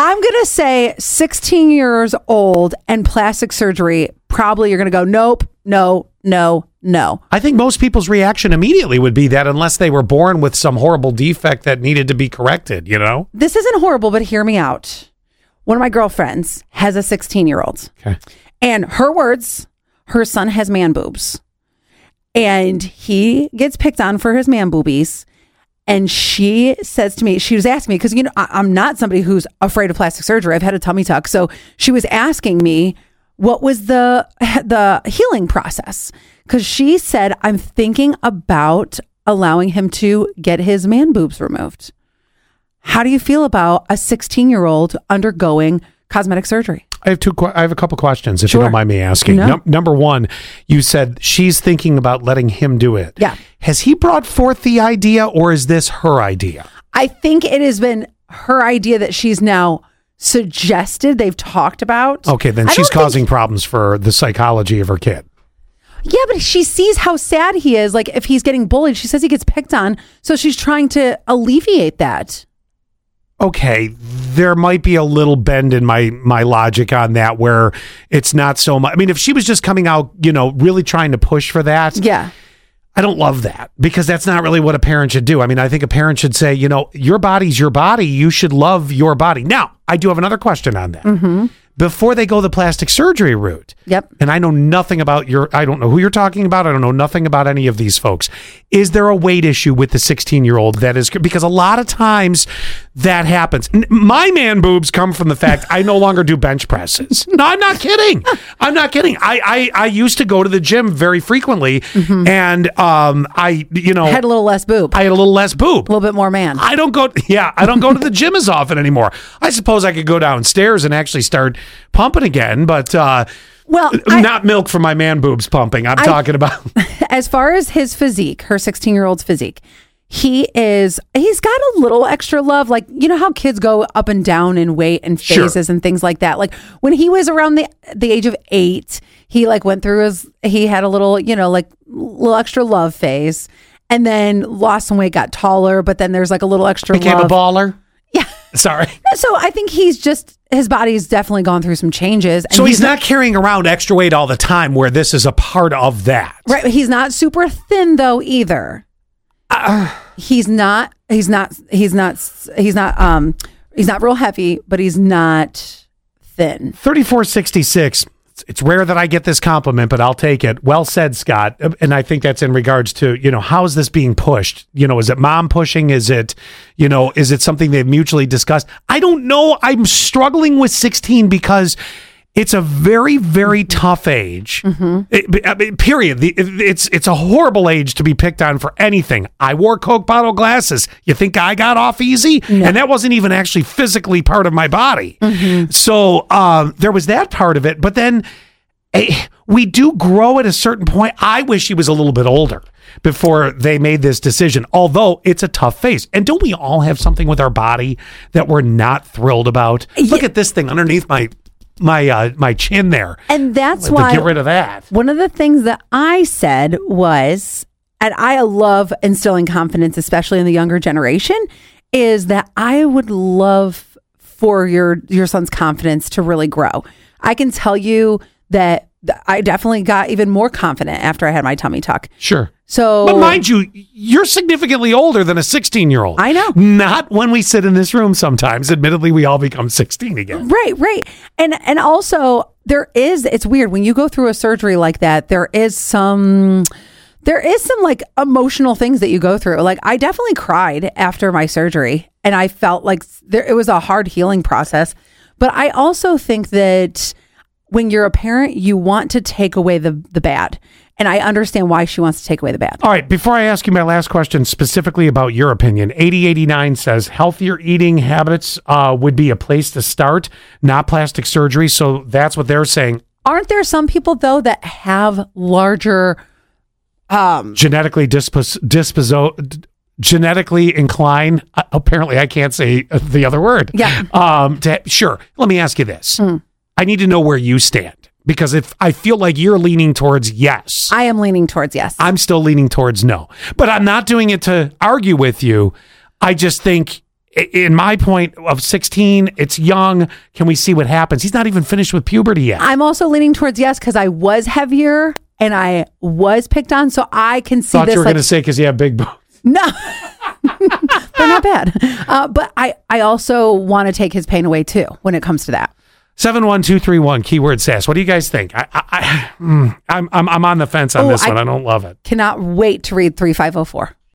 I'm going to say 16 years old and plastic surgery. Probably you're going to go, nope, no, no, no. I think most people's reaction immediately would be that unless they were born with some horrible defect that needed to be corrected, you know? This isn't horrible, but hear me out. One of my girlfriends has a 16 year old. Okay. And her words, her son has man boobs. And he gets picked on for his man boobies. And she says to me, she was asking me, because, you know, I, I'm not somebody who's afraid of plastic surgery. I've had a tummy tuck. So she was asking me, what was the the healing process? Because she said, I'm thinking about allowing him to get his man boobs removed. How do you feel about a 16 year old undergoing cosmetic surgery? I have two. I have a couple questions, if Sure. you don't mind me asking. No. Num- number one, you said she's thinking about letting him do it. Yeah. Has he brought forth the idea, or is this her idea? I think it has been her idea that she's now suggested they've talked about. Okay, then I she's don't think- causing problems for the psychology of her kid. Yeah, but she sees how sad he is. Like if he's getting bullied, she says he gets picked on. So she's trying to alleviate that. Okay, there might be a little bend in my my logic on that where it's not so much. I mean, if she was just coming out, you know, really trying to push for that, Yeah. I don't love that because that's not really what a parent should do. I mean, I think a parent should say, you know, your body's your body. You should love your body. Now, I do have another question on that. Mm-hmm. Before they go the plastic surgery route, Yep. and I know nothing about your, I don't know who you're talking about. I don't know nothing about any of these folks. Is there a weight issue with the 16 year old that is, because a lot of times that happens. N- My man boobs come from the fact I no longer do bench presses. No, I'm not kidding. I'm not kidding. I, I, I used to go to the gym very frequently and, um, I, you know, Had a little less boob, I had a little less boob. a little bit more man. I don't go. Yeah, I don't go to the gym as often anymore. I suppose I could go downstairs and actually start pumping again, but uh, Well, I- not milk for my man boobs pumping. I'm talking about. as far as his physique, her 16 year old's physique, he is, he's got a little extra love. Like, you know how kids go up and down in weight and Sure. phases and things like that. Like when he was around the, the age of eight, he like went through his, he had a little, you know, like little extra love phase and then lost some weight, got taller, but then there's like a little extra Became love. a baller. Yeah. Sorry. So I think he's just, his body's definitely gone through some changes. And So he's not carrying around extra weight all the time, where this is a part of that. Right. He's not super thin though either. he's not. He's not. He's not. He's not. Um. He's not real heavy, but he's not thin. 3466. It's- It's rare that I get this compliment, but I'll take it. Well said, Scott. And I think that's in regards to, you know, how is this being pushed? You know, is it mom pushing? Is it, you know, is it something they've mutually discussed? I don't know. I'm struggling with 16 because it's a very, very tough age. It- I mean, period. The, it's it's a horrible age to be picked on for anything. I wore Coke bottle glasses. You think I got off easy? And that wasn't even actually physically part of my body. So um, there was that part of it. But then eh, we do grow at a certain point. I wish he was a little bit older before they made this decision, although it's a tough phase. And don't we all have something with our body that we're not thrilled about? Look at this thing underneath my my uh, my chin there. And that's To why get rid of that. one of the things that I said was, and I love instilling confidence, especially in the younger generation, is that I would love for your your son's confidence to really grow. I can tell you that th- I definitely got even more confident after I had my tummy tuck. Sure. So, But mind you, you're significantly older than a 16 year old. I know. Not when we sit in this room sometimes. Admittedly, we all become 16 again. Right, right. And and also there is it's weird when you go through a surgery like that, there is some there is some like emotional things that you go through. Like I definitely cried after my surgery and I felt like there it was a hard healing process. But I also think that when you're a parent, you want to take away the the bad. And I understand why she wants to take away the bad. All right, before I ask you my last question specifically about your opinion, 8089 says healthier eating habits uh, would be a place to start, not plastic surgery. So that's what they're saying. Aren't there some people though that have larger um Genetically dispos- disposo- genetically inclined. Uh, apparently, I can't say the other word. Yeah. Um. To, sure. Let me ask you this. I need to know where you stand because if I feel like you're leaning towards yes, I am leaning towards yes. I'm still leaning towards no. But I'm not doing it to argue with you. I just think in my point of 16, it's young. Can we see what happens? He's not even finished with puberty yet. I'm also leaning towards yes because I was heavier and I was picked on, so I can see Thought this you were like going to say because you have big boobs. no. They're not bad, uh, but I I also want to take his pain away too when it comes to that. 71231 keyword sass. What do you guys think? I, I, I, mm, I'm, I'm, I'm on the fence on Oh, this I- one. I don't love it. Cannot wait to read three five zero four.